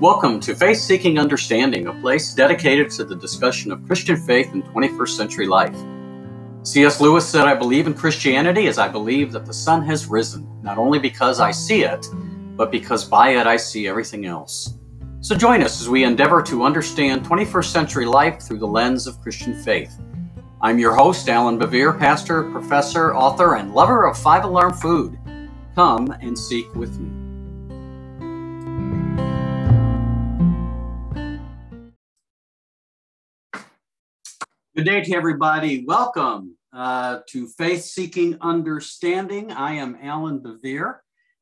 Welcome to Faith Seeking Understanding, a place dedicated to the discussion of Christian faith in 21st century life. C.S. Lewis said, I believe in Christianity as I believe that the sun has risen, not only because I see it, but because by it I see everything else. So join us as we endeavor to understand 21st century life through the lens of Christian faith. I'm your host, Allan Bevere, pastor, professor, author, and lover of five alarm food. Come and seek with me. Good day to everybody. Welcome uh, to Faith Seeking Understanding. I am Allan Bevere,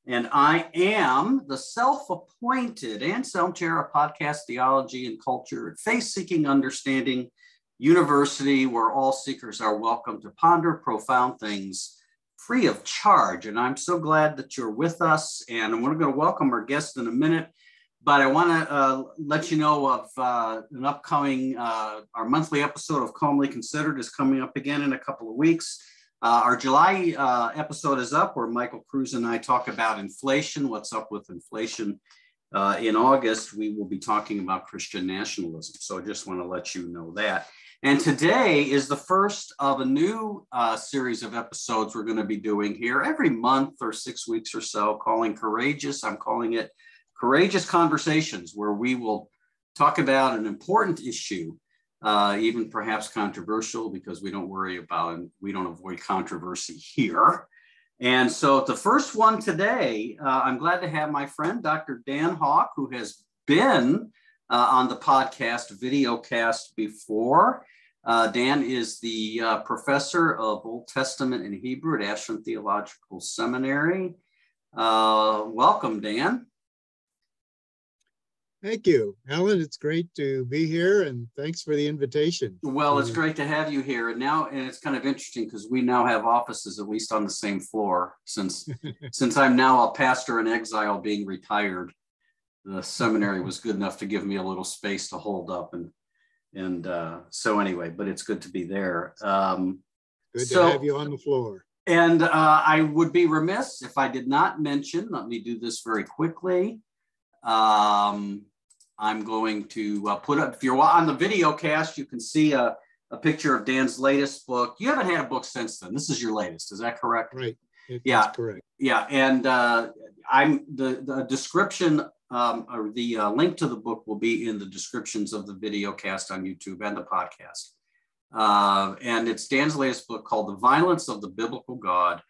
and I am the self appointed Anselm Chair of Podcast Theology and Culture at Faith Seeking Understanding University, where all seekers are welcome to ponder profound things free of charge. And I'm so glad that you're with us. And we're going to welcome our guest in a minute but I want to uh, let you know of uh, an upcoming, uh, our monthly episode of Calmly Considered is coming up again in a couple of weeks. Uh, our July uh, episode is up where Michael Cruz and I talk about inflation, what's up with inflation. Uh, in August, we will be talking about Christian nationalism. So I just want to let you know that. And today is the first of a new series of episodes we're going to be doing here every month or six weeks or so, calling Courageous. I'm calling it courageous conversations where we will talk about an important issue, uh, even perhaps controversial, because we don't worry about and we don't avoid controversy here. And so, the first one today, uh, I'm glad to have my friend Dr. Dan Hawk, who has been uh, on the podcast videocast before. Uh, Dan is the uh, professor of Old Testament and Hebrew at Ashland Theological Seminary. Uh, welcome, Dan. Thank you, Allan. It's great to be here, and thanks for the invitation. Well, it's great to have you here. And now, and it's kind of interesting because we now have offices at least on the same floor. Since since I'm now a pastor in exile, being retired, the seminary was good enough to give me a little space to hold up, and and uh, so anyway. But it's good to be there. Um, good to have you on the floor. And uh, I would be remiss if I did not mention. Let me do this very quickly. Um, I'm going to uh, put up, if you're on the video cast, you can see a, a picture of Dan's latest book. You haven't had a book since then. This is your latest. Is that correct? Right. It, yeah. correct. Yeah. And uh, I'm the, the description um, or the uh, link to the book will be in the descriptions of the video cast on YouTube and the podcast. Uh, and it's Dan's latest book called The Violence of the Biblical God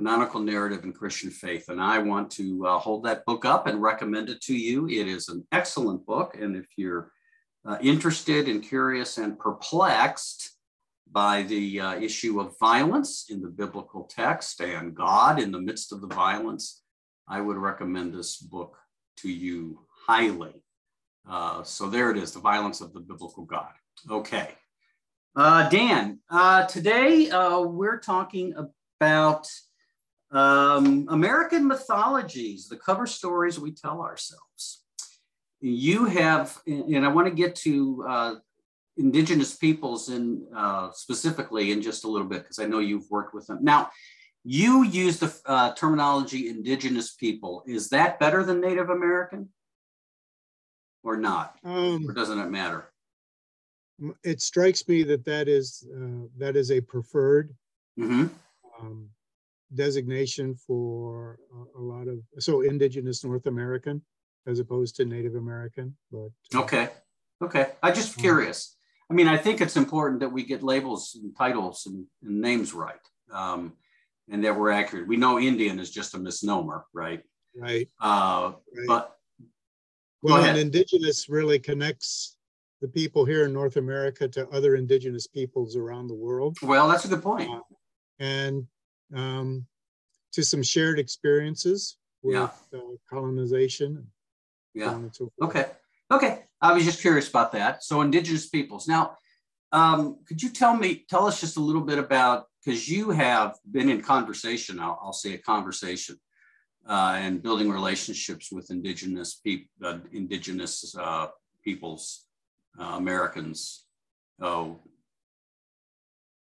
canonical narrative in Christian faith. And I want to uh, hold that book up and recommend it to you. It is an excellent book. And if you're uh, interested and curious and perplexed by the uh, issue of violence in the biblical text and God in the midst of the violence, I would recommend this book to you highly. Uh, so there it is, The Violence of the Biblical God. Okay. Uh, Dan, uh, today we're talking about um, American mythologies, the cover stories we tell ourselves. You have, and I want to get to uh, indigenous peoples in uh, specifically in just a little bit because I know you've worked with them. Now, you use the uh, terminology indigenous people. Is that better than Native American or not? Um, or doesn't it matter? It strikes me that that is uh, that is a preferred. Mm-hmm. Um, designation for a, a, lot of so indigenous North American as opposed to Native American. But uh, okay, okay. I'm just curious. I mean, I think it's important that we get labels and titles and, and names right, um, and that we're accurate. We know Indian is just a misnomer, right? Right. Uh, right. But well, and indigenous really connects the people here in North America to other indigenous peoples around the world. Well, that's a good point. Uh, and um, to some shared experiences with yeah. uh, colonization. Yeah. So okay. Okay. I was just curious about that. So indigenous peoples. Now, um, could you tell me, tell us just a little bit about, because you have been in conversation, I'll, I'll say a conversation, uh, and building relationships with indigenous people, uh, indigenous uh, peoples, uh, Americans. Oh,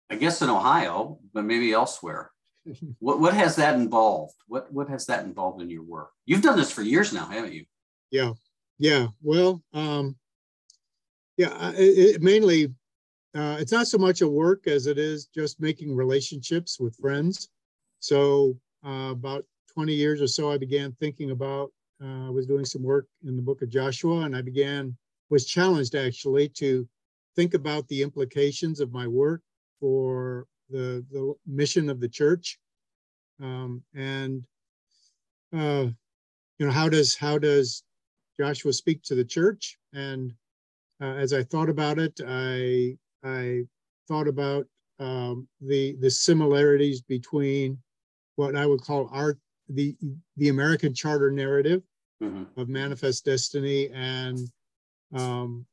I guess in Ohio, but maybe elsewhere what what has that involved? What what has that involved in your work? You've done this for years now, haven't you? Yeah, Yeah, well, um, yeah, it, it mainly, uh, it's not so much a work as it is just making relationships with friends. So uh, about 20 years or so, I began thinking about, uh, I was doing some work in the book of Joshua and I began, was challenged actually to think about the implications of my work for the, the mission of the church. Um, and, uh, you know, how does, how does Joshua speak to the church? And uh, as I thought about it, I, I thought about um, the, the similarities between what I would call our, the, the American charter narrative mm-hmm. of manifest destiny and um,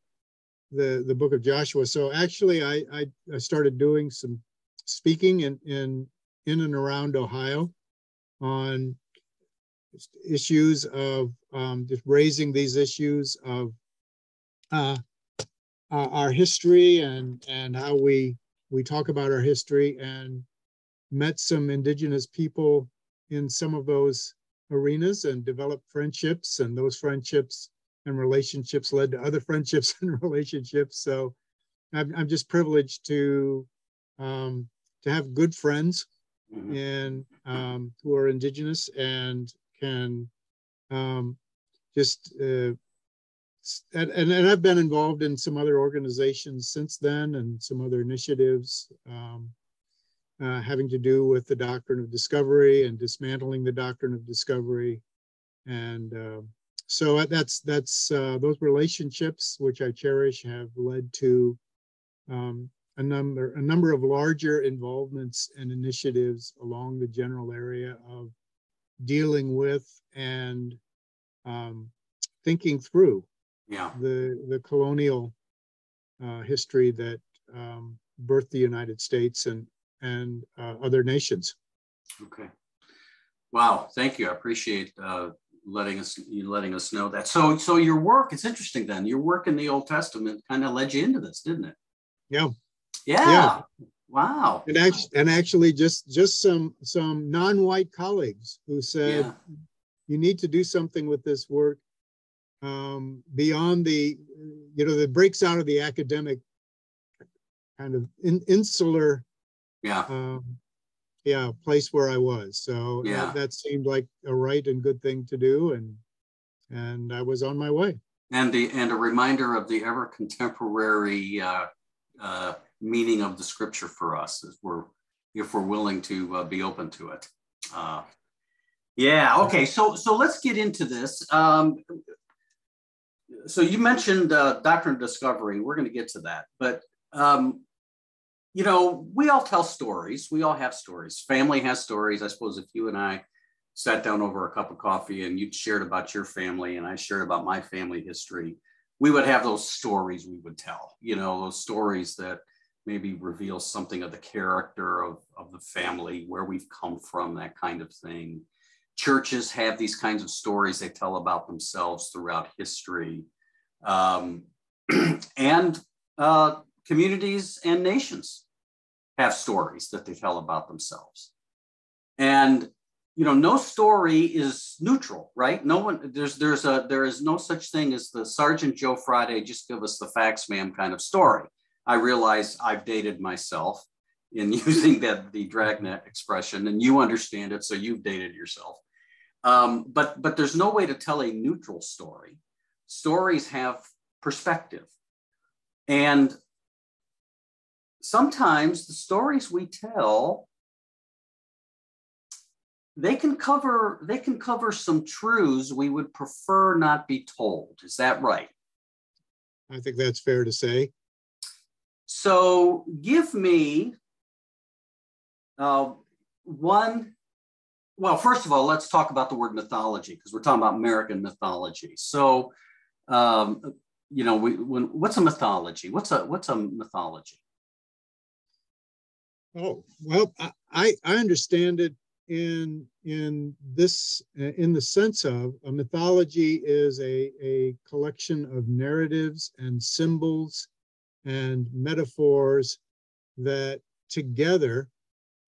the, the book of Joshua. So actually I, I, I started doing some speaking in, in, in and around Ohio on issues of um, just raising these issues of uh, our history and and how we we talk about our history and met some indigenous people in some of those arenas and developed friendships and those friendships and relationships led to other friendships and relationships. So i'm, I'm just privileged to um, to have good friends mm-hmm. and um, who are indigenous and can um, just uh, and, and, I've been involved in some other organizations since then and some other initiatives um, uh, having to do with the doctrine of discovery and dismantling the doctrine of discovery. And uh, so that's that's uh, those relationships which I cherish have led to um, a number a number of larger involvements and initiatives along the general area of dealing with and um, thinking through yeah. the the colonial uh, history that um, birthed the United States and and uh, other nations. Okay. Wow. Thank you. I appreciate uh, letting us you letting us know that. So so your work. It's interesting. Then your work in the Old Testament kind of led you into this, didn't it? Yeah. Yeah. yeah. Wow. And actually, and actually, just just some some non-white colleagues who said, yeah. "You need to do something with this work um, beyond the, you know, that breaks out of the academic kind of in, insular, yeah, um, yeah, place where I was. So yeah. that, that seemed like a right and good thing to do, and and I was on my way. And the and a reminder of the ever contemporary uh, uh, meaning of the scripture for us, if we're if we're willing to uh, be open to it. Uh, yeah. Okay. So so let's get into this. Um, so you mentioned uh, doctrine of discovery. We're going to get to that, but um, you know, we all tell stories. We all have stories. Family has stories. I suppose if you and I sat down over a cup of coffee and you shared about your family and I shared about my family history, we would have those stories we would tell. You know, those stories that maybe reveal something of the character of, of the family, where we've come from, that kind of thing churches have these kinds of stories they tell about themselves throughout history. Um, and uh, communities and nations have stories that they tell about themselves. And you know, no story is neutral, right? No one there's there's a there is no such thing as the Sergeant Joe Friday, just give us the facts, ma'am, kind of story. I realize I've dated myself in using that the dragnet expression, and you understand it, so you've dated yourself. Um, but but there's no way to tell a neutral story. Stories have perspective, and sometimes the stories we tell they can cover they can cover some truths we would prefer not be told. Is that right? I think that's fair to say. So give me uh, one well, first of all, let's talk about the word mythology because we're talking about American mythology. So, um, you know, we, when, what's a mythology? What's a what's a mythology? Oh well, I I understand it in in this in the sense of a mythology is a a collection of narratives and symbols and metaphors that together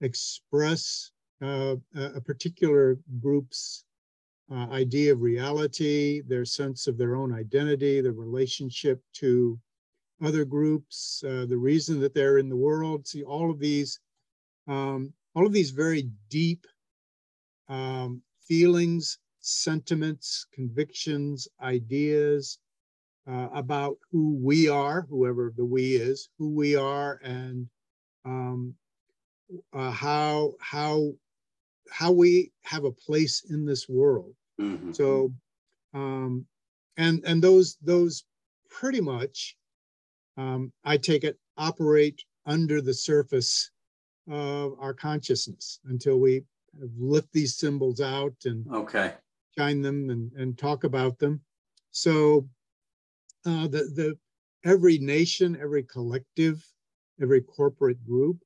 express uh, a particular group's uh, idea of reality, their sense of their own identity, their relationship to other groups, uh, the reason that they're in the world. See, all of these, um, all of these very deep um, feelings, sentiments, convictions, ideas uh, about who we are, whoever the we is, who we are, and um, uh, how how how we have a place in this world. Mm-hmm. So, um, and and those those pretty much, um, I take it, operate under the surface of our consciousness until we lift these symbols out and okay shine them and, and talk about them. So, uh, the the every nation, every collective, every corporate group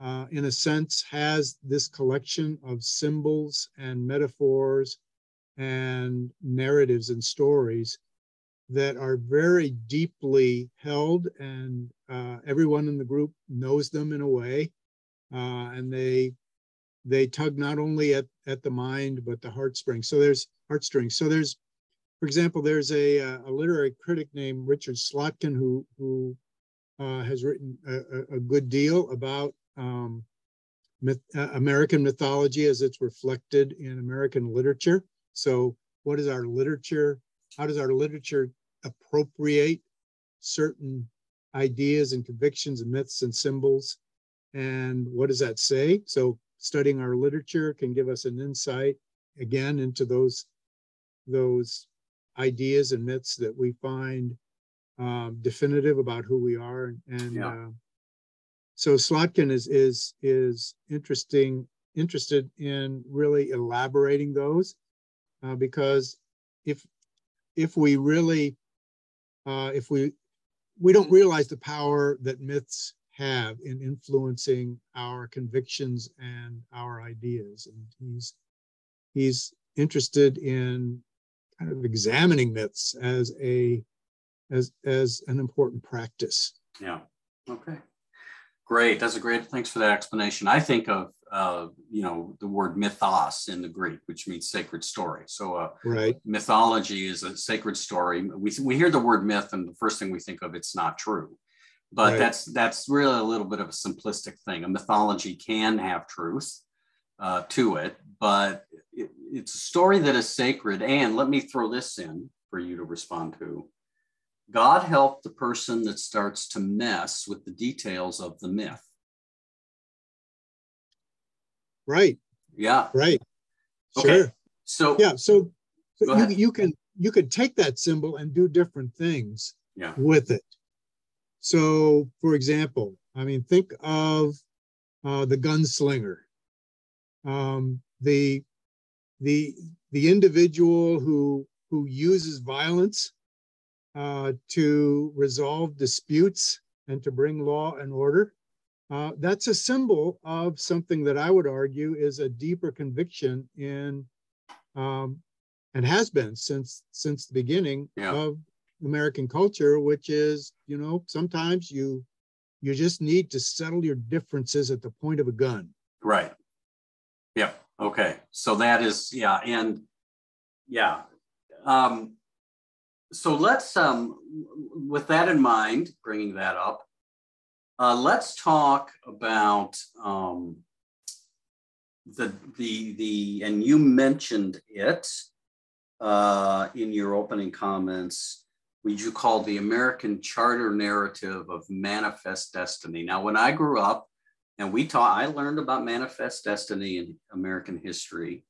uh, in a sense, has this collection of symbols and metaphors and narratives and stories that are very deeply held, and uh, everyone in the group knows them in a way, uh, and they they tug not only at at the mind but the heartstrings. So there's heartstrings. So there's, for example, there's a, a literary critic named Richard Slotkin who who uh, has written a, a, good deal about um, myth, uh, American mythology as it's reflected in American literature. So, what is our literature? How does our literature appropriate certain ideas and convictions and myths and symbols? And what does that say? So, studying our literature can give us an insight again into those those ideas and myths that we find um, definitive about who we are and, and yeah. uh, so Slotkin is is is interesting interested in really elaborating those uh, because if if we really uh, if we we don't realize the power that myths have in influencing our convictions and our ideas and he's he's interested in kind of examining myths as a as as an important practice yeah okay Great. That's a great. Thanks for that explanation. I think of uh, you know the word mythos in the Greek, which means sacred story. So, uh, right, mythology is a sacred story. We we hear the word myth, and the first thing we think of it's not true, but right. that's that's really a little bit of a simplistic thing. A mythology can have truth uh, to it, but it, it's a story that is sacred. And let me throw this in for you to respond to. God help the person that starts to mess with the details of the myth. Right. Yeah. Right. Okay. Sure. So yeah, so, so you, you can you can take that symbol and do different things yeah. with it. So, for example, I mean, think of uh, the gunslinger, um, the the the individual who who uses violence uh, to resolve disputes and to bring law and order. Uh, that's a symbol of something that I would argue is a deeper conviction in, um, and has been since since the beginning yeah. of American culture, which is, you know, sometimes you you just need to settle your differences at the point of a gun. Right. Yeah. Okay. So that is yeah, and yeah. Um, so let's, um, with that in mind, bringing that up, uh, let's talk about um, the the the and you mentioned it uh, in your opening comments. Would you call the American charter narrative of manifest destiny? Now, when I grew up, and we taught, I learned about manifest destiny in American history.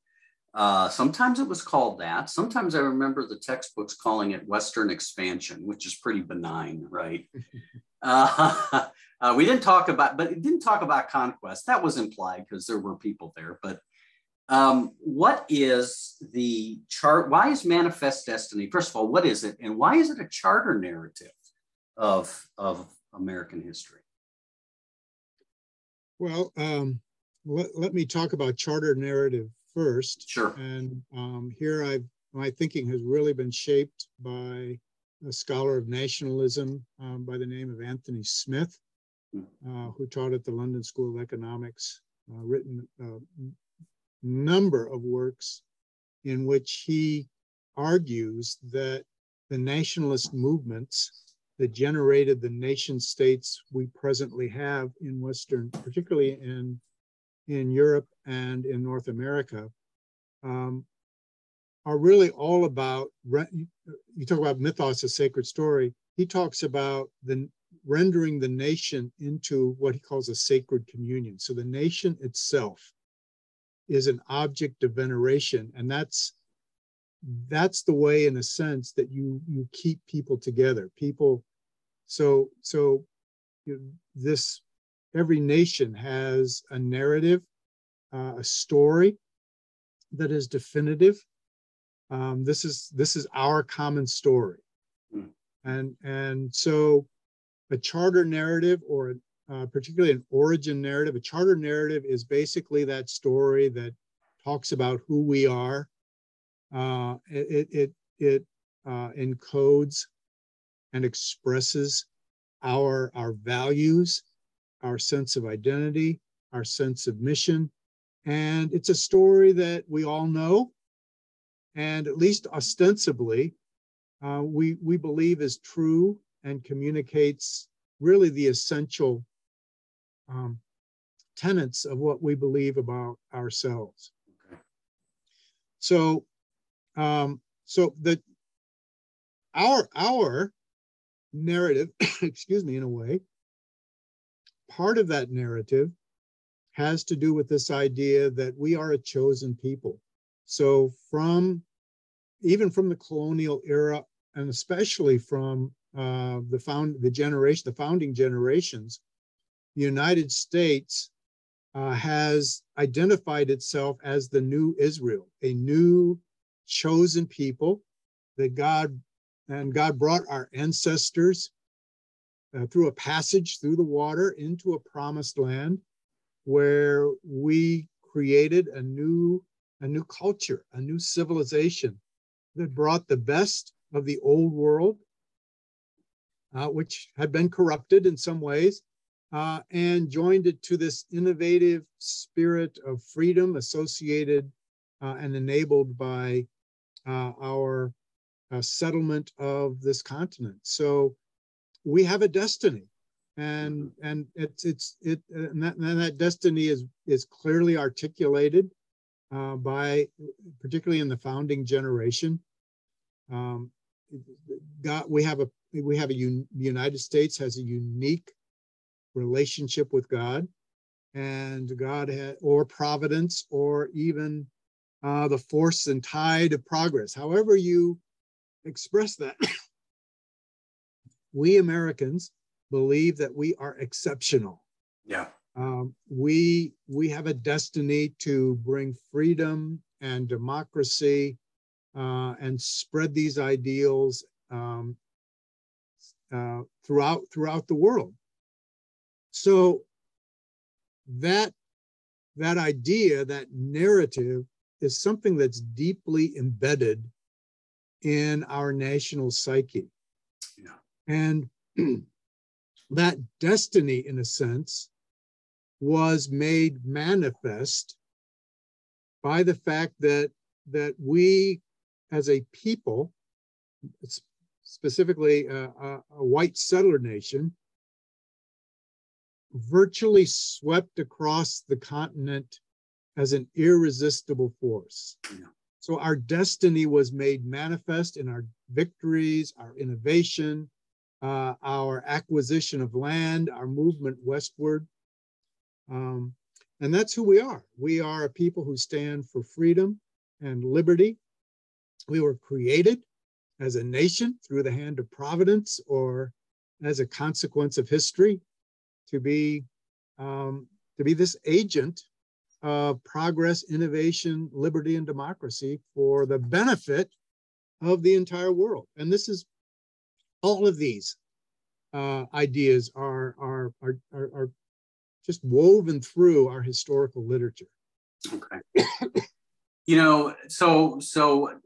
Uh, sometimes it was called that. Sometimes I remember the textbooks calling it Western expansion, which is pretty benign, right? uh, uh, we didn't talk about, but it didn't talk about conquest. That was implied because there were people there. But um, what is the chart? Why is manifest destiny? First of all, what is it, and why is it a charter narrative of of American history? Well, um, let, let me talk about charter narrative first. Sure. And um, here I've my thinking has really been shaped by a scholar of nationalism um, by the name of Anthony Smith, hmm. uh, who taught at the London School of Economics, uh, written a number of works in which he argues that the nationalist movements that generated the nation states we presently have in Western, particularly in, in Europe and in North America, um, are really all about, you talk about mythos, a sacred story. He talks about the rendering the nation into what he calls a sacred communion. So the nation itself is an object of veneration, and that's that's the way, in a sense, that you you keep people together. People, so so you know, this every nation has a narrative, uh, a story that is definitive. Um, this is this is our common story, mm. and and so a charter narrative or uh, particularly an origin narrative. A charter narrative is basically that story that talks about who we are. Uh, it it it uh, encodes and expresses our our values, our sense of identity, our sense of mission, and it's a story that we all know, and at least ostensibly, uh, we we believe is true and communicates really the essential um, tenets of what we believe about ourselves. Okay. So, um, so the our our narrative, excuse me, in a way, part of that narrative has to do with this idea that we are a chosen people. So from even from the colonial era, and especially from uh, the found the generation, the founding generations, the United States uh, has identified itself as the new Israel, a new chosen people that God and God brought our ancestors uh, through a passage through the water into a promised land where we created a new a new culture, a new civilization that brought the best of the old world uh, which had been corrupted in some ways, uh, and joined it to this innovative spirit of freedom associated uh, and enabled by our uh, settlement of this continent. So we have a destiny. And mm-hmm. and it's it's it and that, and that destiny is is clearly articulated uh, by particularly in the founding generation. Um, God, we have a we have a the United States has a unique relationship with God, and God had, or providence, or even uh, the force and tide of progress. However you express that, we Americans believe that we are exceptional. Yeah. Um, we we have a destiny to bring freedom and democracy uh, and spread these ideals um, uh, throughout throughout the world. So that that idea, that narrative, is something that's deeply embedded in our national psyche. Yeah. And that destiny, in a sense, was made manifest by the fact that that we as a people, specifically a, a, a white settler nation, virtually swept across the continent as an irresistible force. Yeah. So our destiny was made manifest in our victories, our innovation, uh, our acquisition of land, our movement westward. Um, and that's who we are. We are a people who stand for freedom and liberty we were created as a nation through the hand of providence or as a consequence of history to be um, to be this agent of progress, innovation, liberty, and democracy for the benefit of the entire world. And this is all of these uh, ideas are, are, are, are, are just woven through our historical literature. Okay. you know, so so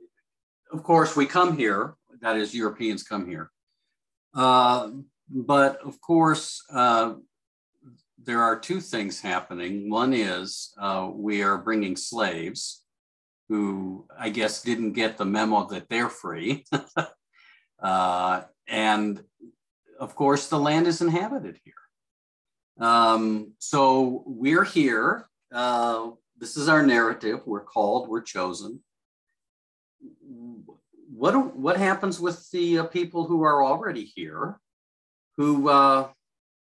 of course, we come here, that is, Europeans come here. Uh, but of course, uh, there are two things happening. One is uh, we are bringing slaves who I guess didn't get the memo that they're free. uh, and of course, the land is inhabited here. Um, so we're here. Uh, this is our narrative. We're called, we're chosen. What, what happens with the uh, people who are already here, who uh,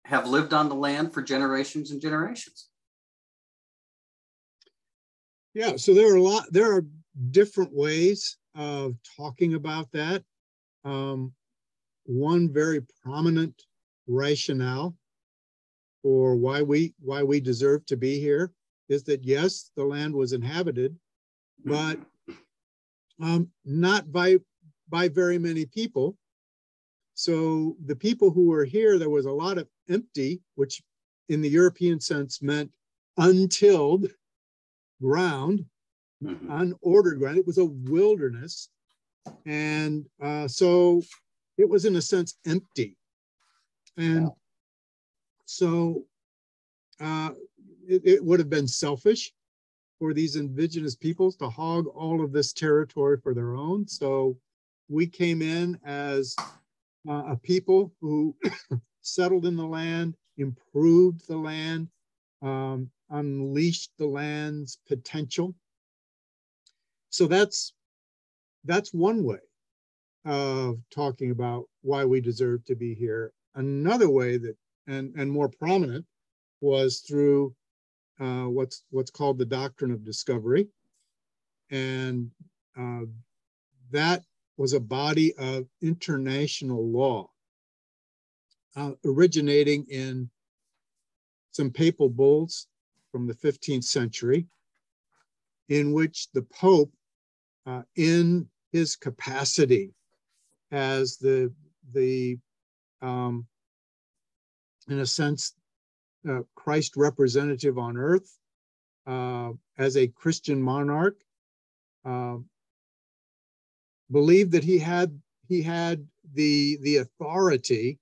have lived on the land for generations and generations? Yeah, so there are a lot, there are different ways of talking about that. Um, one very prominent rationale for why we why we deserve to be here is that yes, the land was inhabited, but um, not by by very many people. So the people who were here, there was a lot of empty, which in the European sense meant untilled ground, mm-hmm. unordered ground. It was a wilderness. And uh, so it was, in a sense, empty. And so uh, it, it would have been selfish for these indigenous peoples to hog all of this territory for their own. So we came in as uh, a people who settled in the land, improved the land, um, unleashed the land's potential. So that's that's one way of talking about why we deserve to be here. Another way that and and more prominent was through uh, what's what's called the doctrine of discovery, and uh, that was a body of international law uh, originating in some papal bulls from the 15th century, in which the Pope, uh, in his capacity as the the um, in a sense uh, Christ representative on earth, uh, as a Christian monarch, uh, believed that he had he had the the authority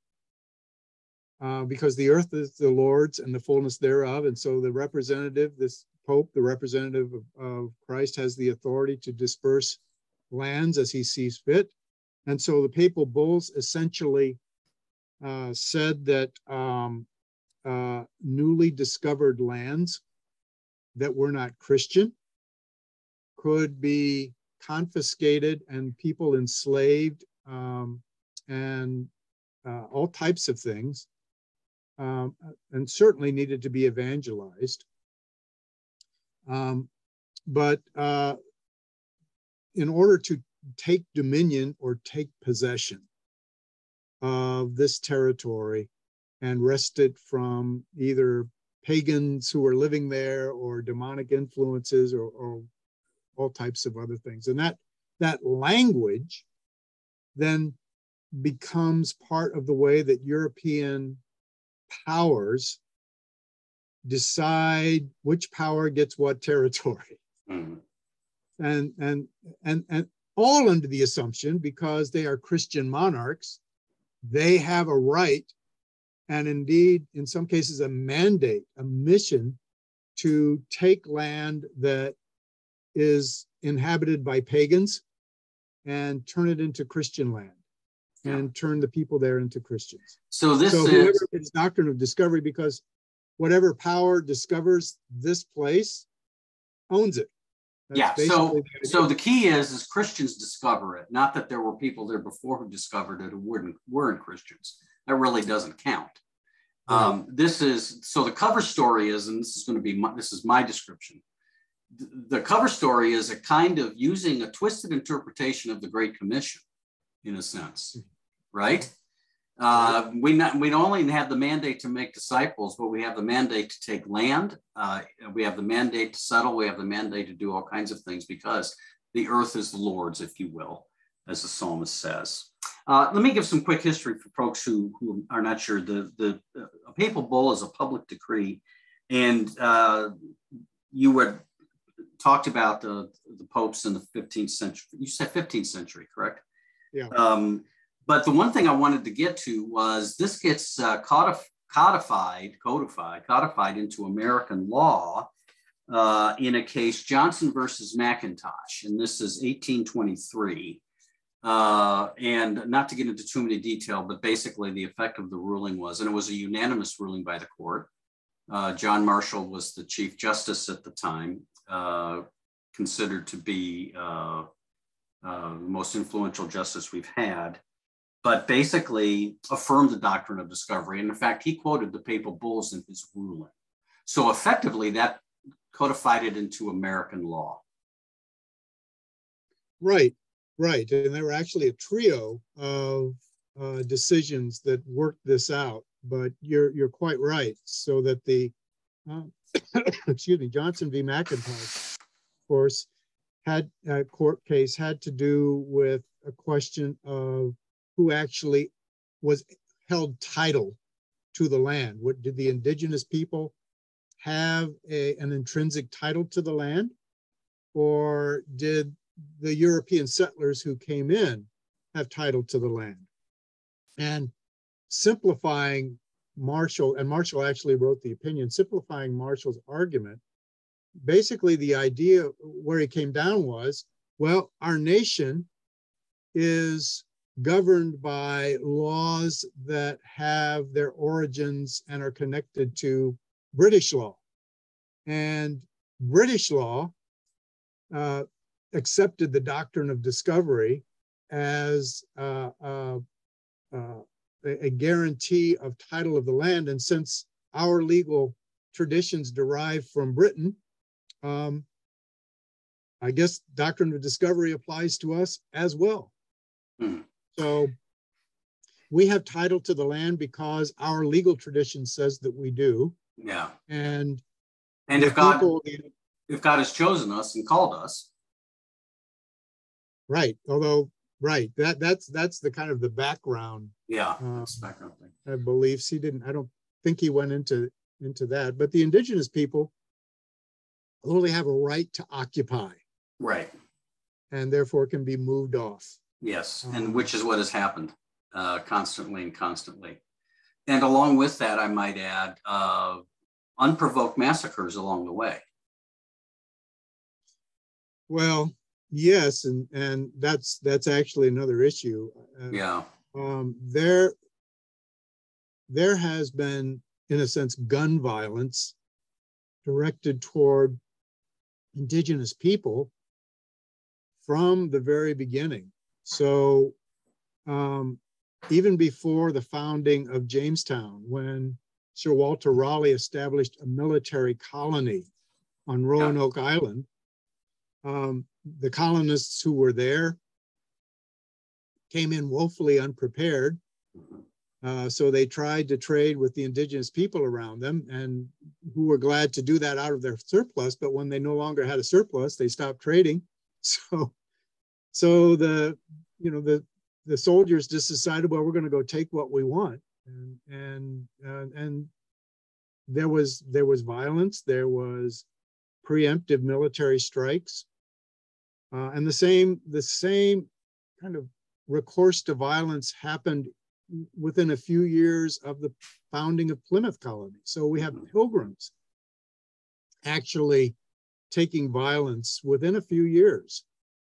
uh, because the earth is the Lord's and the fullness thereof. And so the representative, this Pope, the representative of, of Christ, has the authority to disperse lands as he sees fit. And so the papal bulls essentially uh, said that um, uh, newly discovered lands that were not Christian could be confiscated and people enslaved um, and uh, all types of things um, and certainly needed to be evangelized. Um, but uh, in order to take dominion or take possession of this territory and wrest it from either pagans who were living there or demonic influences or, or all types of other things. And that, that language then becomes part of the way that European powers decide which power gets what territory. Mm-hmm. And, and, and, and all under the assumption, because they are Christian monarchs, they have a right, and indeed, in some cases, a mandate, a mission to take land that is inhabited by pagans and turn it into Christian land and turn the people there into Christians. So this so is it's doctrine of discovery because whatever power discovers this place owns it. That's yeah. So the so the key is is Christians discover it, not that there were people there before who discovered it who weren't weren't Christians. That really doesn't count. Um, this is so the cover story is, and this is going to be my, this is my description. The cover story is a kind of using a twisted interpretation of the Great Commission, in a sense right? Uh, we not, we only have the mandate to make disciples, but we have the mandate to take land. Uh, we have the mandate to settle. We have the mandate to do all kinds of things because the earth is the Lord's, if you will, as the psalmist says. Uh, let me give some quick history for folks who, who are not sure. The, the a papal bull is a public decree, and uh, you were talked about the, the popes in the 15th century. You said 15th century, correct? Yeah. Um, but the one thing I wanted to get to was this gets uh, codif- codified, codified, codified into American law uh, in a case Johnson versus McIntosh, and this is 1823. Uh, and not to get into too many detail, but basically the effect of the ruling was, and it was a unanimous ruling by the court. Uh, John Marshall was the Chief Justice at the time, uh, considered to be uh, the most influential justice we've had, but basically affirmed the doctrine of discovery. And in fact, he quoted the papal bulls in his ruling. So effectively, that codified it into American law. Right, right. And there were actually a trio of uh, decisions that worked this out. But you're you're quite right. So that the uh, excuse me, Johnson v. McIntosh, of course, had a court case had to do with a question of who actually was held title to the land. What did the indigenous people have a, an intrinsic title to the land? Or did the European settlers who came in have title to the land? And simplifying Marshall, and Marshall actually wrote the opinion, simplifying Marshall's argument basically the idea where he came down was well our nation is governed by laws that have their origins and are connected to british law and british law uh, accepted the doctrine of discovery as uh, uh, uh a guarantee of title of the land and since our legal traditions derive from britain um, I guess doctrine of discovery applies to us as well. Hmm. So we have title to the land because our legal tradition says that we do. Yeah. And and if God people, if God has chosen us and called us. Right. Although right, that that's that's the kind of the background. Yeah. Um, background thing. beliefs. He didn't I don't think he went into into that. But the indigenous people only have a right to occupy. Right. And therefore can be moved off. Yes, and um, which is what has happened uh, constantly and constantly. And along with that, I might add uh, unprovoked massacres along the way. Well, yes, and and that's that's actually another issue. Uh, yeah. Um, there, there has been, in a sense, gun violence directed toward indigenous people from the very beginning. So um, even before the founding of Jamestown, when Sir Walter Raleigh established a military colony on Roanoke yeah. Island, um, the colonists who were there came in woefully unprepared uh, so they tried to trade with the indigenous people around them and who were glad to do that out of their surplus. But when they no longer had a surplus, they stopped trading. So, so the, you know, the, the soldiers just decided, well, we're going to go take what we want. And, and, uh, and there was, there was violence. There was preemptive military strikes. Uh, and the same, the same kind of recourse to violence happened within a few years of the founding of Plymouth Colony. So we have pilgrims actually taking violence within a few years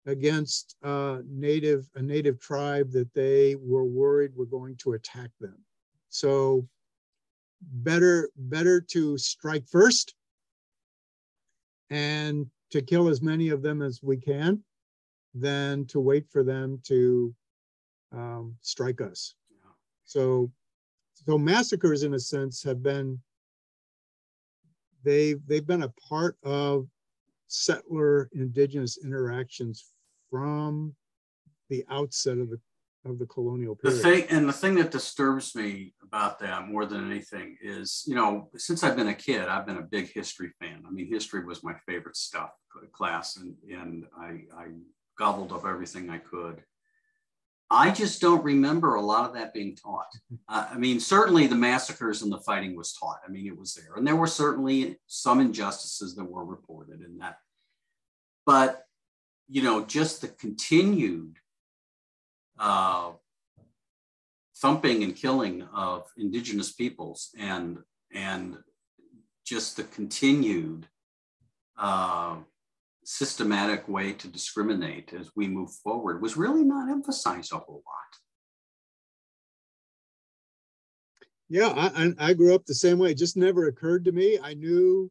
against uh, native a native tribe that they were worried were going to attack them. So better better to strike first and to kill as many of them as we can than to wait for them to um, strike us. So, so massacres, in a sense, have been they've they've been a part of settler indigenous interactions from the outset of the of the colonial period. The thing, and the thing that disturbs me about that more than anything is, you know, since I've been a kid, I've been a big history fan. I mean, history was my favorite stuff class, and and I, I gobbled up everything I could. I just don't remember a lot of that being taught. Uh, I mean, certainly the massacres and the fighting was taught. I mean, it was there. And there were certainly some injustices that were reported in that. But, you know, just the continued uh, thumping and killing of indigenous peoples and, and just the continued uh, systematic way to discriminate as we move forward was really not emphasized a whole lot. Yeah, I, I grew up the same way. It just never occurred to me. I knew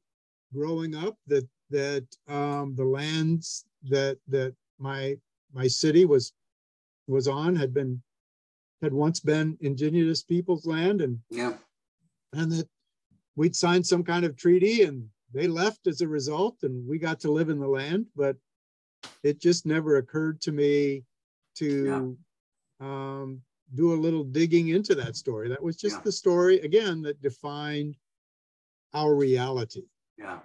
growing up that that um, the lands that that my my city was was on had been had once been indigenous people's land and yeah and that we'd signed some kind of treaty and they left as a result and we got to live in the land but it just never occurred to me to yeah. um, do a little digging into that story that was just yeah. the story again that defined our reality yeah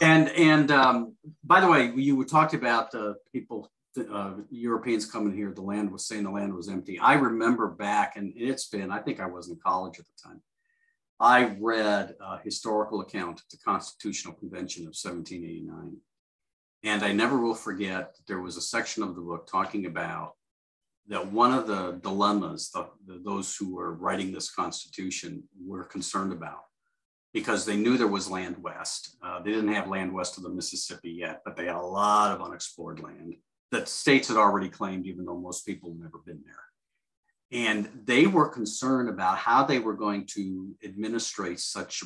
and and um, by the way you talked about uh, people uh, Europeans coming here, the land was saying the land was empty. I remember back, and it's been, I think I was in college at the time. I read a historical account of the Constitutional Convention of 1789. And I never will forget that there was a section of the book talking about that one of the dilemmas the, the, those who were writing this Constitution were concerned about because they knew there was land west. Uh, they didn't have land west of the Mississippi yet, but they had a lot of unexplored land that states had already claimed, even though most people had never been there. And they were concerned about how they were going to administrate such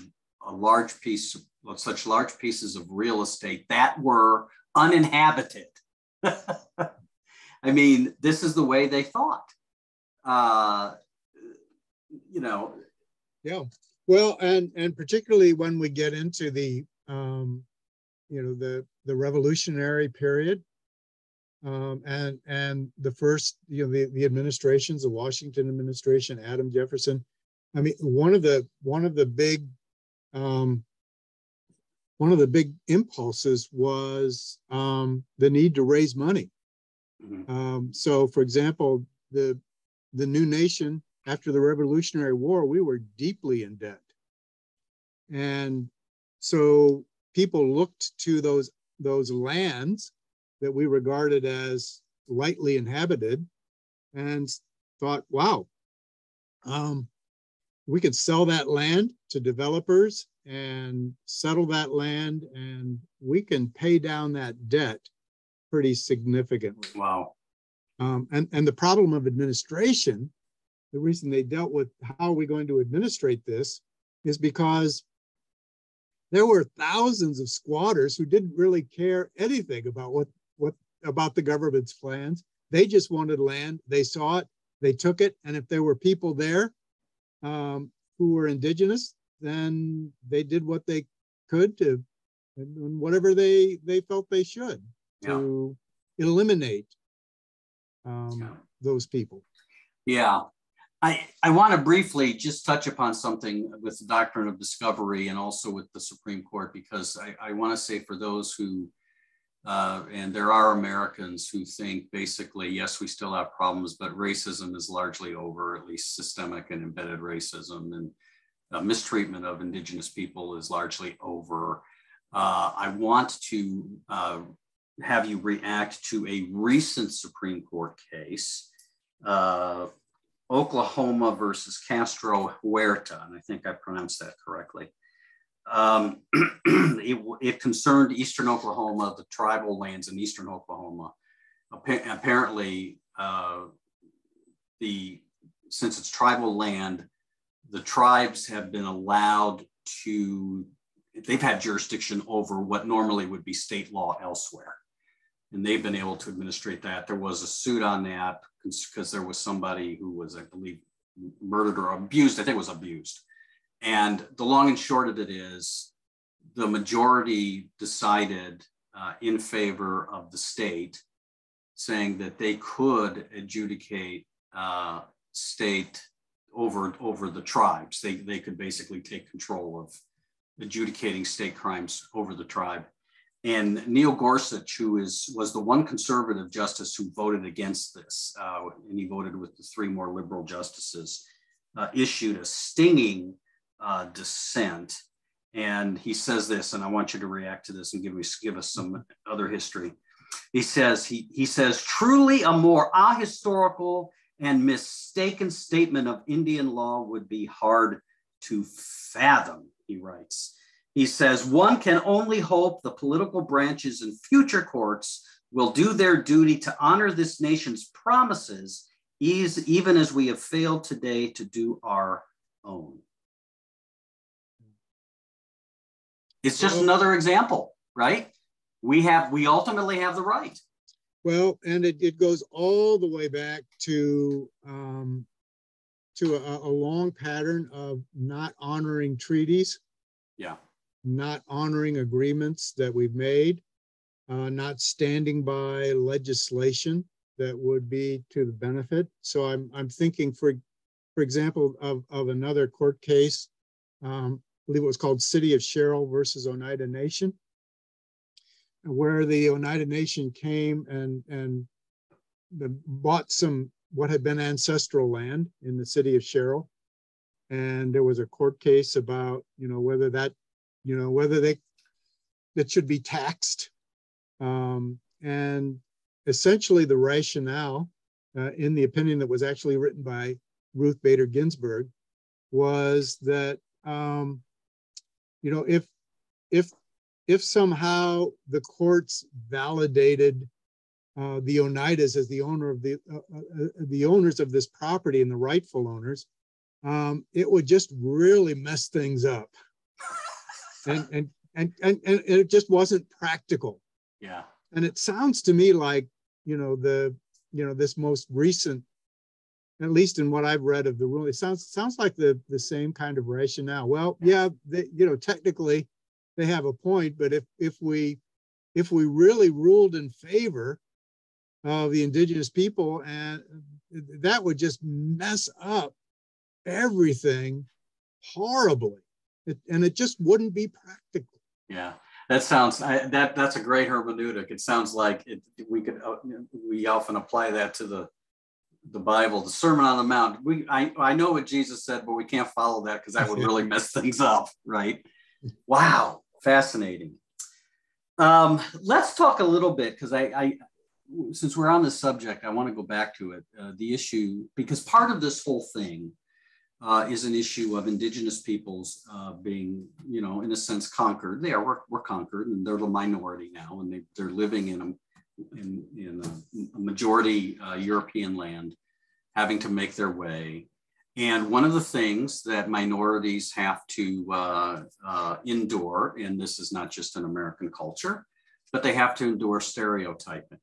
a large piece such large pieces of real estate that were uninhabited. I mean, this is the way they thought. Uh, you know. Yeah. Well, and and particularly when we get into the um, you know the the revolutionary period um, and and the first you know the, the administrations the washington administration adams jefferson i mean one of the one of the big um, one of the big impulses was um, the need to raise money mm-hmm. um, so for example the the new nation after the revolutionary war we were deeply in debt and so people looked to those those lands that we regarded as lightly inhabited and thought, wow, um, we could sell that land to developers and settle that land and we can pay down that debt pretty significantly. Wow. Um, and, and the problem of administration, the reason they dealt with how are we going to administrate this is because there were thousands of squatters who didn't really care anything about what what about the government's plans. They just wanted land. They saw it. They took it. And if there were people there um, who were indigenous, then they did what they could to, and whatever they they felt they should to yeah. eliminate um, yeah. those people. Yeah. I, I want to briefly just touch upon something with the doctrine of discovery and also with the Supreme Court, because I, I want to say for those who uh, and there are Americans who think basically, yes, we still have problems, but racism is largely over, at least systemic and embedded racism, and uh, mistreatment of Indigenous people is largely over. Uh, I want to uh, have you react to a recent Supreme Court case, uh, Oklahoma versus Castro Huerta, and I think I pronounced that correctly. Um, it, it, concerned eastern Oklahoma, the tribal lands in eastern Oklahoma. apparently, uh, the since it's tribal land, the tribes have been allowed to. They've had jurisdiction over what normally would be state law elsewhere, and they've been able to administrate that. There was a suit on that because there was somebody who was, I believe, murdered or abused. I think was abused and the long and short of it is the majority decided uh, in favor of the state, saying that they could adjudicate uh, state over, over the tribes. They, they could basically take control of adjudicating state crimes over the tribe. And Neil Gorsuch, who is was the one conservative justice who voted against this, uh, and he voted with the three more liberal justices, uh, issued a stinging uh, dissent. And he says this, and I want you to react to this and give, me, give us some other history. He says, he, he says, truly a more ahistorical and mistaken statement of Indian law would be hard to fathom, he writes. He says, one can only hope the political branches and future courts will do their duty to honor this nation's promises, even as we have failed today to do our own. It's just well, another example, right? We have, we ultimately have the right. Well, and it, it goes all the way back to um, to a, a long pattern of not honoring treaties. Yeah. Not honoring agreements that we've made, uh, not standing by legislation that would be to the benefit. So I'm, I'm thinking, for, for example, of, of another court case, um, believe it was called City of Sherrill versus Oneida Nation, where the Oneida Nation came and, and bought some what had been ancestral land in the city of Sherrill. And there was a court case about, you know, whether that, you know, whether they, that should be taxed. Um, and essentially the rationale uh, in the opinion that was actually written by Ruth Bader Ginsburg was that, um, you know, if, if, if somehow the courts validated uh, the Oneidas as the owner of the uh, uh, the owners of this property and the rightful owners, um, it would just really mess things up, and, and and and and it just wasn't practical. Yeah. And it sounds to me like you know the you know this most recent, at least in what I've read of the rule, it sounds sounds like the the same kind of rationale. Well, yeah, they, you know technically they have a point, but if if we if we really ruled in favor of the indigenous people and that would just mess up everything horribly. It, and it just wouldn't be practical. Yeah that sounds I, that that's a great hermeneutic. It sounds like it, we could uh, we often apply that to the the bible the sermon on the mount we i, I know what jesus said but we can't follow that because that would really mess things up right wow fascinating um, let's talk a little bit because I, I since we're on this subject, I want to go back to it. Uh, the issue, because part of this whole thing uh, is an issue of indigenous peoples uh, being, you know, in a sense conquered. They are, we're, we're conquered and they're the minority now and they, they're living in a, in, in a, a majority uh, European land, having to make their way. And one of the things that minorities have to uh, uh, endure, and this is not just an American culture, but they have to endure stereotyping.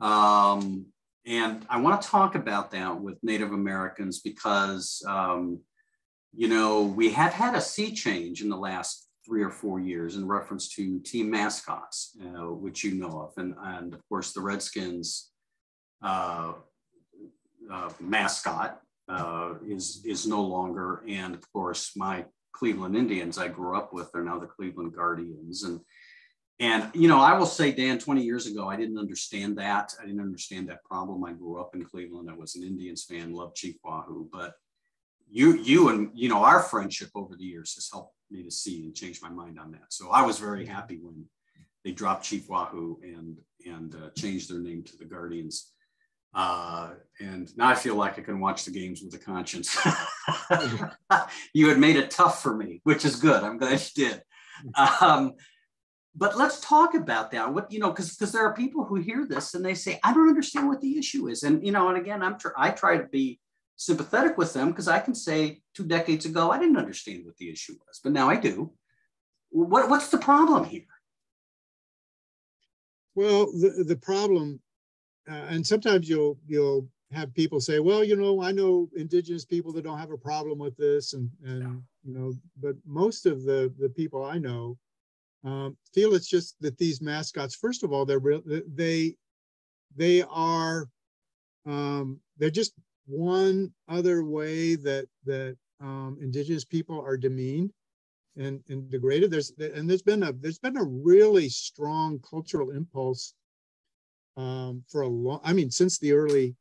Um, and I want to talk about that with Native Americans because, um, you know, we have had a sea change in the last three or four years in reference to team mascots, uh, which you know of. And, and of course, the Redskins uh, uh, mascot uh, is, is no longer. And of course, my Cleveland Indians I grew up with are now the Cleveland Guardians. And and, you know, I will say, Dan, 20 years ago, I didn't understand that. I didn't understand that problem. I grew up in Cleveland. I was an Indians fan, loved Chief Wahoo. But you, you and, you know, our friendship over the years has helped me to see and change my mind on that. So I was very happy when they dropped Chief Wahoo and, and uh, changed their name to the Guardians. Uh, and now I feel like I can watch the games with a conscience. you had made it tough for me, which is good. I'm glad you did. Um, but let's talk about that what you know because because there are people who hear this and they say i don't understand what the issue is and you know and again i'm tr- i try to be sympathetic with them because i can say two decades ago i didn't understand what the issue was but now i do what, what's the problem here well the, the problem uh, and sometimes you'll you'll have people say well you know i know indigenous people that don't have a problem with this and and yeah. you know but most of the the people i know um, feel it's just that these mascots, first of all, they're real, they they are um, they're just one other way that that um, indigenous people are demeaned and, and degraded. There's and there's been a there's been a really strong cultural impulse um, for a long. I mean, since the early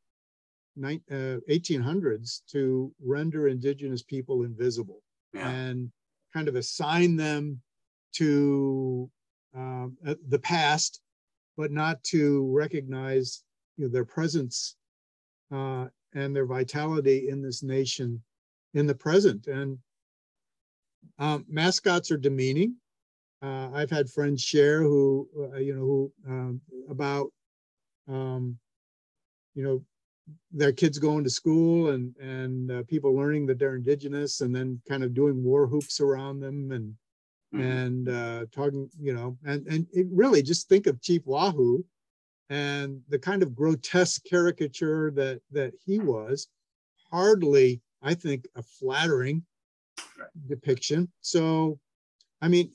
uh, 1800s to render indigenous people invisible yeah. and kind of assign them to um, uh, the past, but not to recognize you know, their presence uh, and their vitality in this nation in the present. And Um, mascots are demeaning. Uh, I've had friends share who, uh, you know, who um, about, um, you know, their kids going to school and and uh, people learning that they're indigenous and then kind of doing war whoops around them and mm-hmm. and uh, talking, you know, and and really just think of Chief Wahoo and the kind of grotesque caricature that that he was, hardly, I think, a flattering depiction. So, I mean,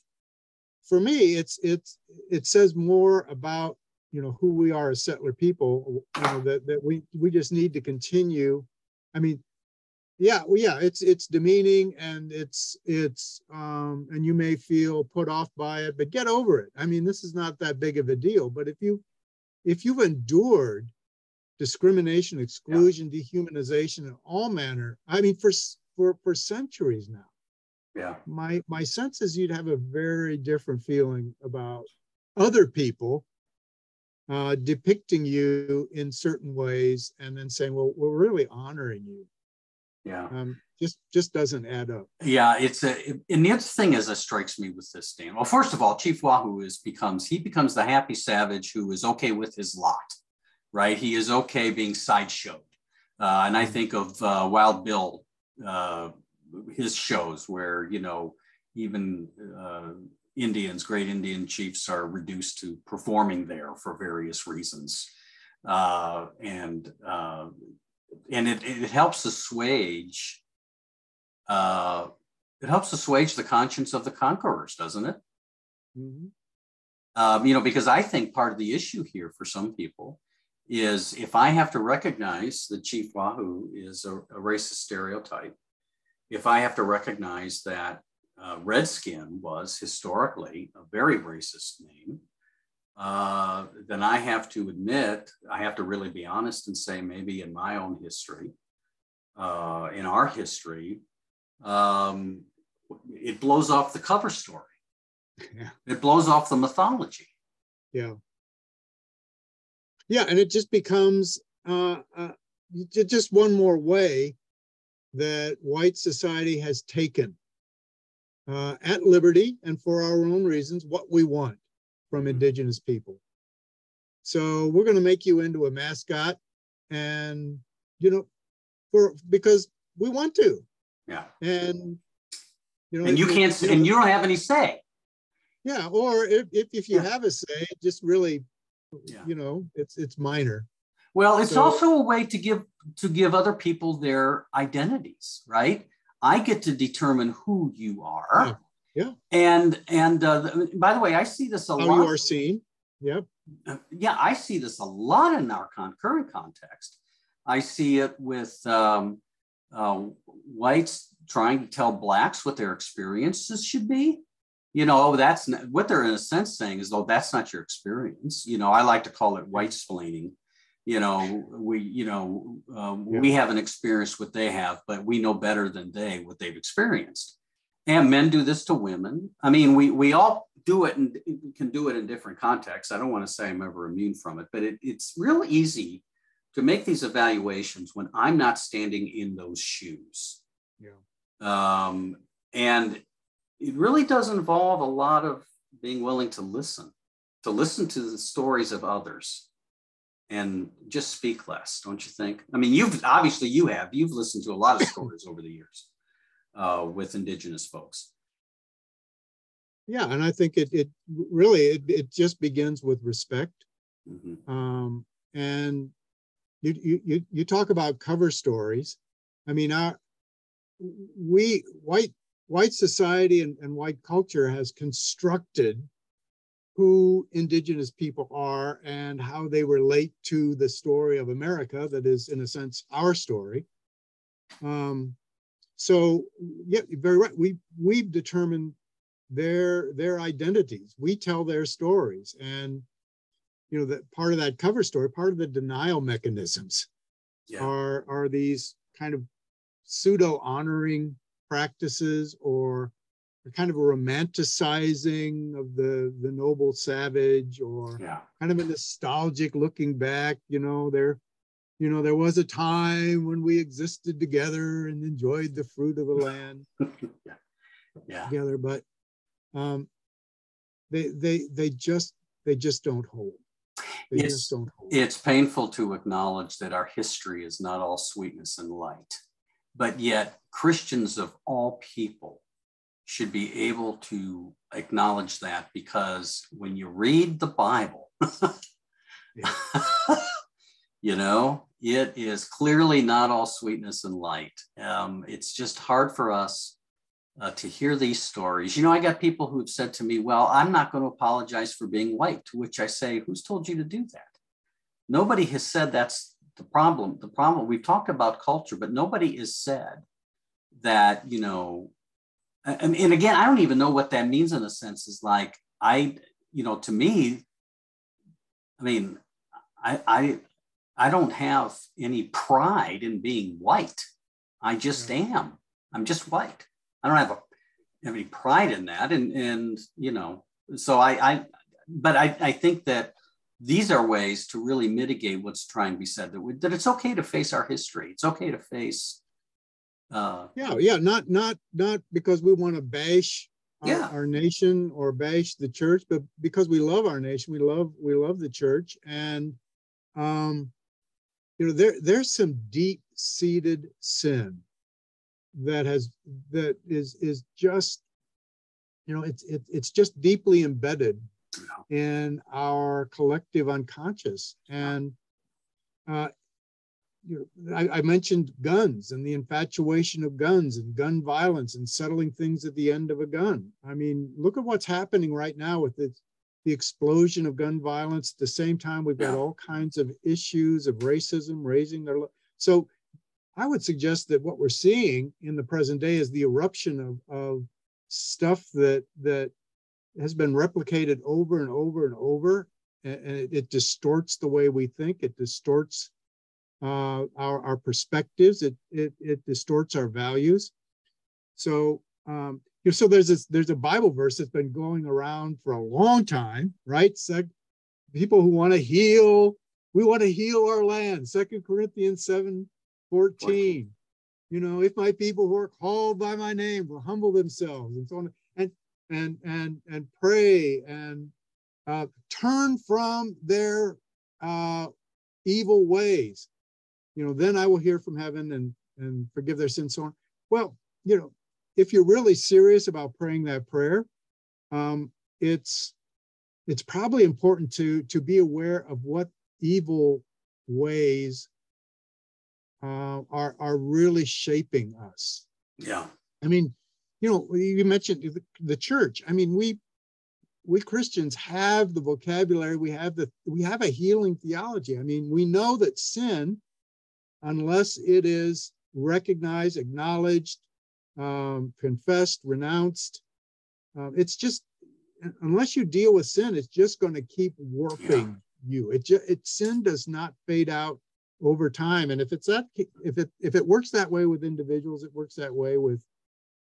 for me, it's it's it says more about you know who we are as settler people. You know that that we we just need to continue. I mean, yeah, well, yeah, it's it's demeaning and it's it's um and you may feel put off by it, but get over it. I mean, this is not that big of a deal. But if you if you've endured discrimination, exclusion, yeah. dehumanization, in all manner, I mean, for for for centuries now yeah my my sense is you'd have a very different feeling about other people uh, depicting you in certain ways and then saying well we're really honoring you. Yeah. Um, just just doesn't add up. Yeah it's a and the other thing is that strikes me with this dan. Well first of all chief wahoo is becomes he becomes the happy savage who is okay with his lot right? He is okay being sideshowed. Uh, and i mm-hmm. think of uh, wild bill uh, his shows where you know even uh, Indians, great Indian chiefs, are reduced to performing there for various reasons, uh, and uh, and it, it helps assuage uh, it helps assuage the conscience of the conquerors, doesn't it? Mm-hmm. Um, you know, because I think part of the issue here for some people is if I have to recognize that Chief Wahoo is a, a racist stereotype, if I have to recognize that uh, Redskin was historically a very racist name, uh, then I have to admit, I have to really be honest and say, maybe in my own history, uh, in our history, um, it blows off the cover story. Yeah. It blows off the mythology. Yeah. Yeah, and it just becomes uh, uh, just one more way that white society has taken uh, at liberty and for our own reasons what we want from mm-hmm. indigenous people. So we're going to make you into a mascot and you know for because we want to. Yeah. And you know and you can't you know, and you don't have any say. Yeah, or if if, if you yeah. have a say, just really yeah. you know, it's it's minor. Well, it's so, also a way to give to give other people their identities, right? I get to determine who you are. Yeah. yeah. And and uh, by the way, I see this a How lot. you are seen. Yep. Uh, yeah, I see this a lot in our con- current context. I see it with um, uh, whites trying to tell blacks what their experiences should be. You know, oh, that's not, what they're in a sense saying is, though, that's not your experience. You know, I like to call it white splaining you know we you know um, yeah. we haven't experienced what they have but we know better than they what they've experienced. And men do this to women. I mean we we all do it and can do it in different contexts. I don't want to say i'm ever immune from it but it, it's real easy to make these evaluations when i'm not standing in those shoes. Yeah. Um, and it really does involve a lot of being willing to listen to listen to the stories of others and just speak less, don't you think? I mean, you've obviously you have you've listened to a lot of stories over the years uh, with Indigenous folks. Yeah, and I think it it really it, it just begins with respect. Mm-hmm. Um, and you, you you talk about cover stories. I mean, our we white white society and, and white culture has constructed who indigenous people are and how they relate to the story of America that is, in a sense, our story. Um, so, yeah, very right. We we've determined their their identities. We tell their stories, and you know that part of that cover story, part of the denial mechanisms, yeah. are are these kind of pseudo honoring practices or kind of a romanticizing of the the noble savage or yeah. kind of a nostalgic looking back you know there you know there was a time when we existed together and enjoyed the fruit of the land yeah. yeah. together, but um, they they they just they just don't hold. They it's, just don't hold. It's painful to acknowledge that our history is not all sweetness and light, but yet Christians of all people should be able to acknowledge that because when you read the Bible, you know, it is clearly not all sweetness and light. Um, it's just hard for us uh, to hear these stories. You know, I got people who've said to me, Well, I'm not going to apologize for being white, to which I say, Who's told you to do that? Nobody has said that's the problem. The problem, we've talked about culture, but nobody has said that, you know, and, and again, I don't even know what that means in a sense, is like, I, you know, to me, I mean, I, I, I don't have any pride in being white. I just am. I'm just white. I don't have, a, have any pride in that. And, and you know, so I, I but I, I think that these are ways to really mitigate what's trying to be said that, we, that it's okay to face our history. It's okay to face. Uh, yeah, yeah, not not not because we want to bash our, yeah. our nation or bash the church, but because we love our nation, we love we love the church, and um, you know there there's some deep seated sin that has that is is just you know it's it, it's just deeply embedded in our collective unconscious. And uh, you know, I, I, mentioned guns and the infatuation of guns and gun violence and settling things at the end of a gun. I mean, look at what's happening right now with the, the explosion of gun violence. At the same time, we've got all kinds of issues of racism raising their. So I would suggest that what we're seeing in the present day is the eruption of, of stuff that that has been replicated over and over and over, and, it, it, distorts the way we think. It distorts uh, our our perspectives. It, it it distorts our values. So um, you know, so there's this there's a Bible verse that's been going around for a long time, right? So people who want to heal, we want to heal our land. Second Corinthians seven 14. You know, if my people who are called by my name will humble themselves and so on, and and and and pray and uh, turn from their uh, evil ways, you know, then I will hear from heaven and and forgive their sins. So on. Well, you know, if you're really serious about praying that prayer, um, it's it's probably important to to be aware of what evil ways uh, are are really shaping us. Yeah. I mean, you know, you mentioned the, the church. I mean, we we Christians have the vocabulary. We have the we have a healing theology. I mean, we know that sin, unless it is recognized, acknowledged, um, confessed, renounced, uh, it's just unless you deal with sin, it's just going to keep warping yeah. you. It just it sin does not fade out over time and if it's that if it if it works that way with individuals it works that way with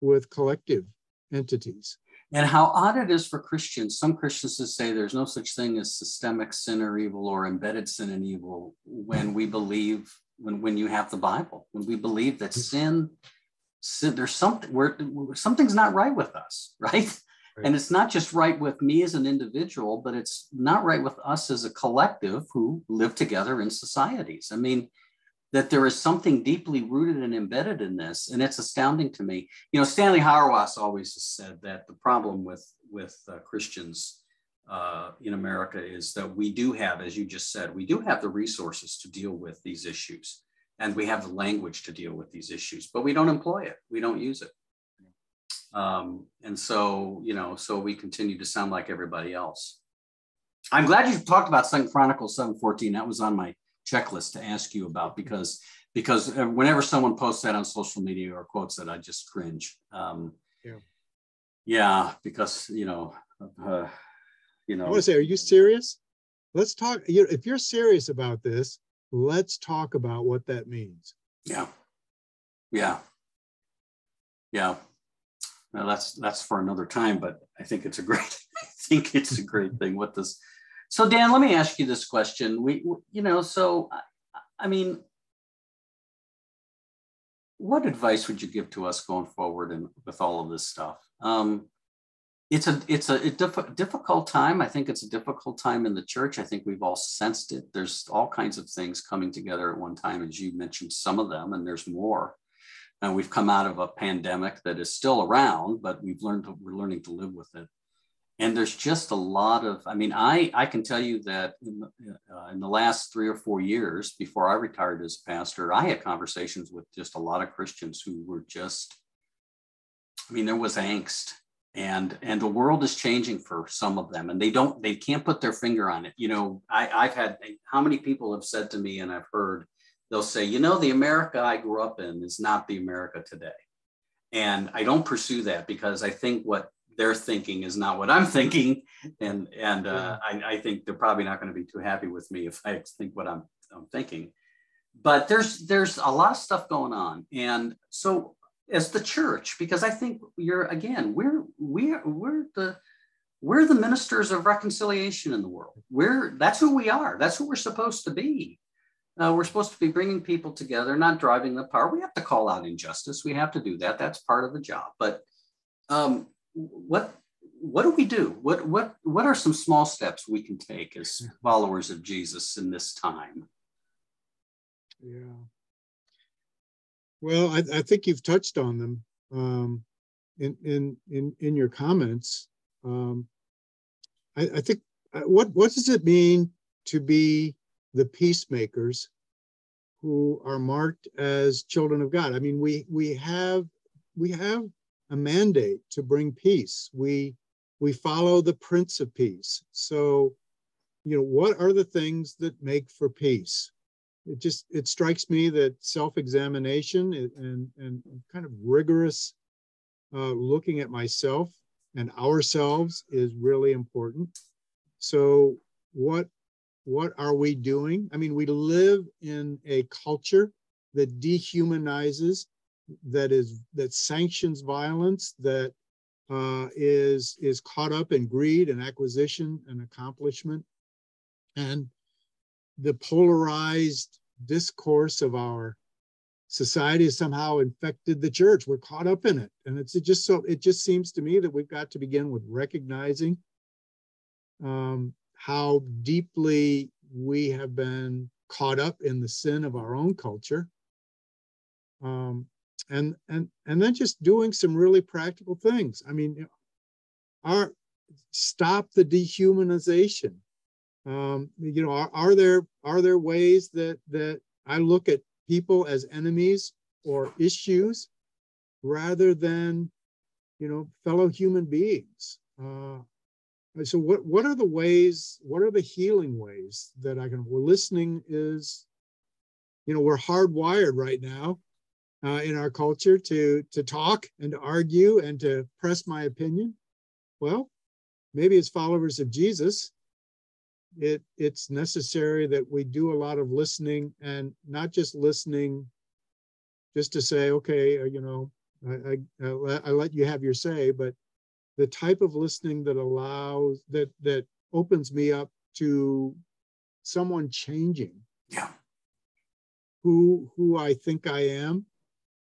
with collective entities and how odd it is for christians some christians to say there's no such thing as systemic sin or evil or embedded sin and evil when we believe when when you have the bible when we believe that sin sin there's something where something's not right with us right Right. And it's not just right with me as an individual, but it's not right with us as a collective who live together in societies. I mean, that there is something deeply rooted and embedded in this, and it's astounding to me. You know, Stanley Hauerwas always has said that the problem with with uh, Christians uh, in America is that we do have, as you just said, we do have the resources to deal with these issues, and we have the language to deal with these issues, but we don't employ it. We don't use it. Um, and so, you know, so we continue to sound like everybody else. I'm glad you talked about Second Chronicles 7:14. That was on my checklist to ask you about because because uh, whenever someone posts that on social media or quotes that, I just cringe. Um, yeah. Yeah, because you know, uh, you know. I want to say, are you serious? Let's talk. You know, if you're serious about this, let's talk about what that means. Yeah. Yeah. Yeah. Now that's that's for another time, but I think it's a great I think it's a great thing with this. So Dan, let me ask you this question. We, you know, so I mean, what advice would you give to us going forward and with all of this stuff? Um, it's a it's a, a diff- difficult time. I think it's a difficult time in the church. I think we've all sensed it. There's all kinds of things coming together at one time, as you mentioned some of them, and there's more. And we've come out of a pandemic that is still around, but we've learned to, we're learning to live with it. And there's just a lot of. I mean, I I can tell you that in the, uh, in the last three or four years before I retired as pastor, I had conversations with just a lot of Christians who were just. I mean, there was angst and and the world is changing for some of them and they don't they can't put their finger on it. You know I, i've had how many people have said to me and i've heard they'll say you know the america i grew up in is not the america today. And i don't pursue that because i think what they're thinking is not what i'm thinking and and uh, I, I think they're probably not going to be too happy with me if i think what i'm, I'm thinking. But there's there's a lot of stuff going on and so as the church because i think you're again we're we're we're the we're the ministers of reconciliation in the world. We're that's who we are. That's who we're supposed to be. Uh, we're supposed to be bringing people together not driving the power we have to call out injustice. We have to do that. That's part of the job. But um, what what do we do? What what what are some small steps we can take as followers of jesus in this time? Yeah well, I, I think you've touched on them um, in, in, in, in your comments. Um, I, I think uh, what, what does it mean to be the peacemakers who are marked as children of God? I mean, we, we have, we have a mandate to bring peace. We, we follow the Prince of Peace. So, you know, what are the things that make for peace? It just it strikes me that self-examination and and kind of rigorous uh, looking at myself and ourselves is really important. So what what are we doing? I mean we live in a culture that dehumanizes that is that sanctions violence that uh, is is caught up in greed and acquisition and accomplishment. And the polarized discourse of our society has somehow infected the church. We're caught up in it. And it's just so it just seems to me that we've got to begin with recognizing um, how deeply we have been caught up in the sin of our own culture. Um, and and and then just doing some really practical things. I mean, our stop the dehumanization um, you know, are, are there are there ways that that I look at people as enemies or issues rather than, you know, fellow human beings? Uh, so what what are the ways? What are the healing ways that I can? Well, listening is, you know, we're hardwired right now uh, in our culture to to talk and to argue and to press my opinion. Well, maybe as followers of Jesus, it it's necessary that we do a lot of listening and not just listening just to say okay uh, you know I, I, I let you have your say but the type of listening that allows that that opens me up to someone changing. Yeah. Who who i think i am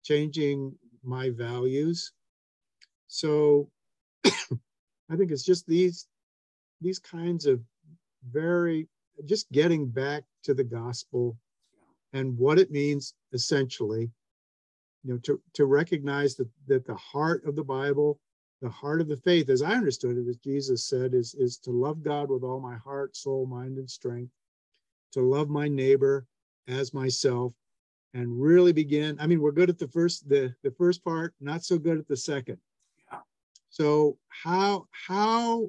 changing my values. So i think it's just these these kinds of very just getting back to the gospel and what it means essentially you know to, to recognize that that the heart of the bible the heart of the faith as i understood it as jesus said is is to love god with all my heart soul mind and strength to love my neighbor as myself and really begin i mean we're good at the first the the first part not so good at the second. So how how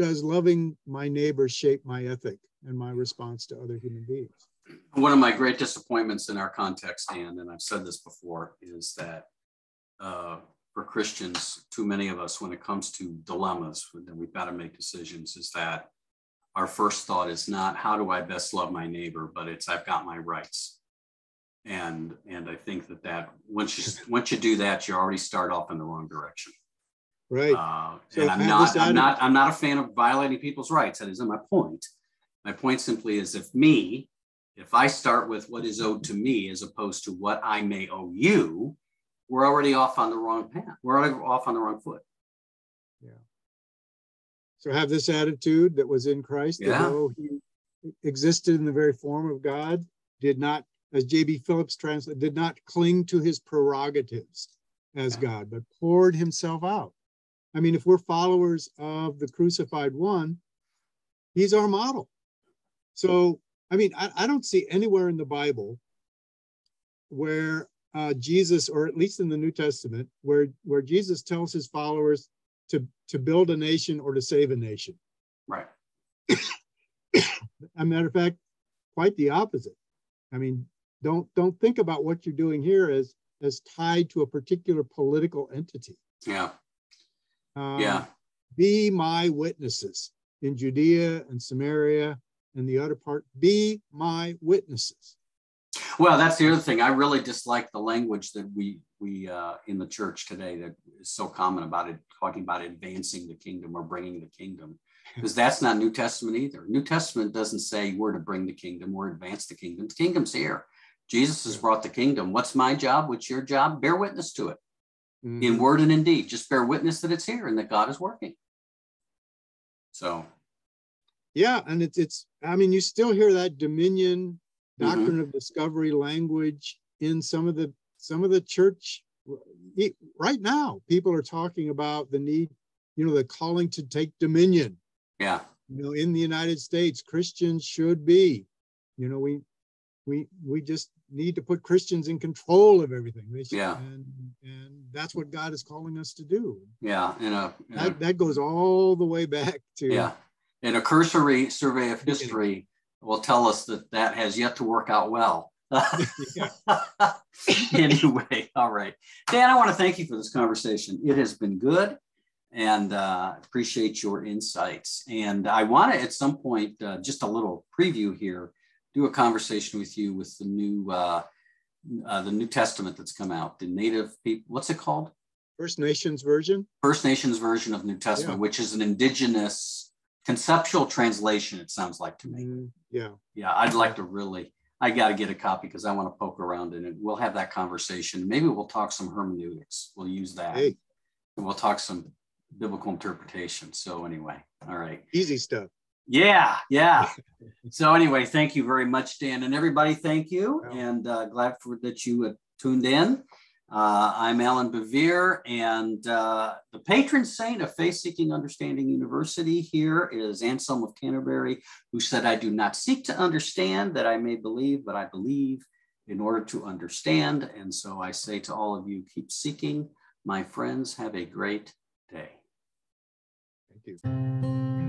does loving my neighbor shape my ethic and my response to other human beings? One of my great disappointments in our context, Dan, and I've said this before, is that uh, for Christians, too many of us, when it comes to dilemmas, that we've got to make decisions, is that our first thought is not how do I best love my neighbor, but it's I've got my rights. And and I think that that once you once you do that, you already start off in the wrong direction. Right. Uh, so and I'm not, I'm not, I'm not a fan of violating people's rights. That isn't my point. My point simply is if me, if I start with what is owed to me as opposed to what I may owe you, we're already off on the wrong path. We're already off on the wrong foot. Yeah. So have this attitude that was in Christ, yeah. though he existed in the very form of God, did not, as J.B. Phillips translated, did not cling to his prerogatives as God, but poured himself out. I mean, if we're followers of the crucified one, he's our model. So, I mean, I, I don't see anywhere in the Bible where uh, Jesus, or at least in the New Testament, where, where Jesus tells his followers to, to build a nation or to save a nation. Right. a matter of fact, quite the opposite. I mean, don't don't think about what you're doing here as as tied to a particular political entity. Yeah. Um, yeah. Be my witnesses in Judea and Samaria and the other part. Be my witnesses. Well, that's the other thing. I really dislike the language that we we uh, in the church today that is so common about it, talking about advancing the kingdom or bringing the kingdom, because that's not New Testament either. New Testament doesn't say we're to bring the kingdom or advance the kingdom. The kingdom's here. Jesus has brought the kingdom. What's my job? What's your job? Bear witness to it mm-hmm. in word and in deed. Just bear witness that it's here and that God is working. So, yeah, and it's it's. I mean, you still hear that dominion doctrine mm-hmm. of discovery language in some of the some of the church right now. People are talking about the need, you know, the calling to take dominion. Yeah. You know, in the United States, Christians should be. You know, we we we just need to put Christians in control of everything. Should, yeah. And, and that's what God is calling us to do. Yeah. And a, that, that goes all the way back to. Yeah. And a cursory survey of history will tell us that that has yet to work out well. anyway, all right. Dan, I want to thank you for this conversation. It has been good and uh, appreciate your insights. And I want to, at some point, uh, just a little preview here do a conversation with you with the new uh, uh, the New Testament that's come out, the Native people. What's it called? First Nations version. First Nations version of New Testament, yeah. which is an indigenous conceptual translation. It sounds like to me. Mm, yeah. Yeah, I'd like to really. I got to get a copy because I want to poke around in it. We'll have that conversation. Maybe we'll talk some hermeneutics. We'll use that. Hey. And we'll talk some biblical interpretation. So anyway, all right. Easy stuff. Yeah, yeah. so anyway, thank you very much, Dan, and everybody. Thank you, and uh, glad for that you tuned in. Uh, I'm Allan Bevere, and uh, the patron saint of Faith Seeking Understanding University here is Anselm of Canterbury, who said, "I do not seek to understand that I may believe, but I believe in order to understand." And so I say to all of you, keep seeking, my friends. Have a great day. Thank you.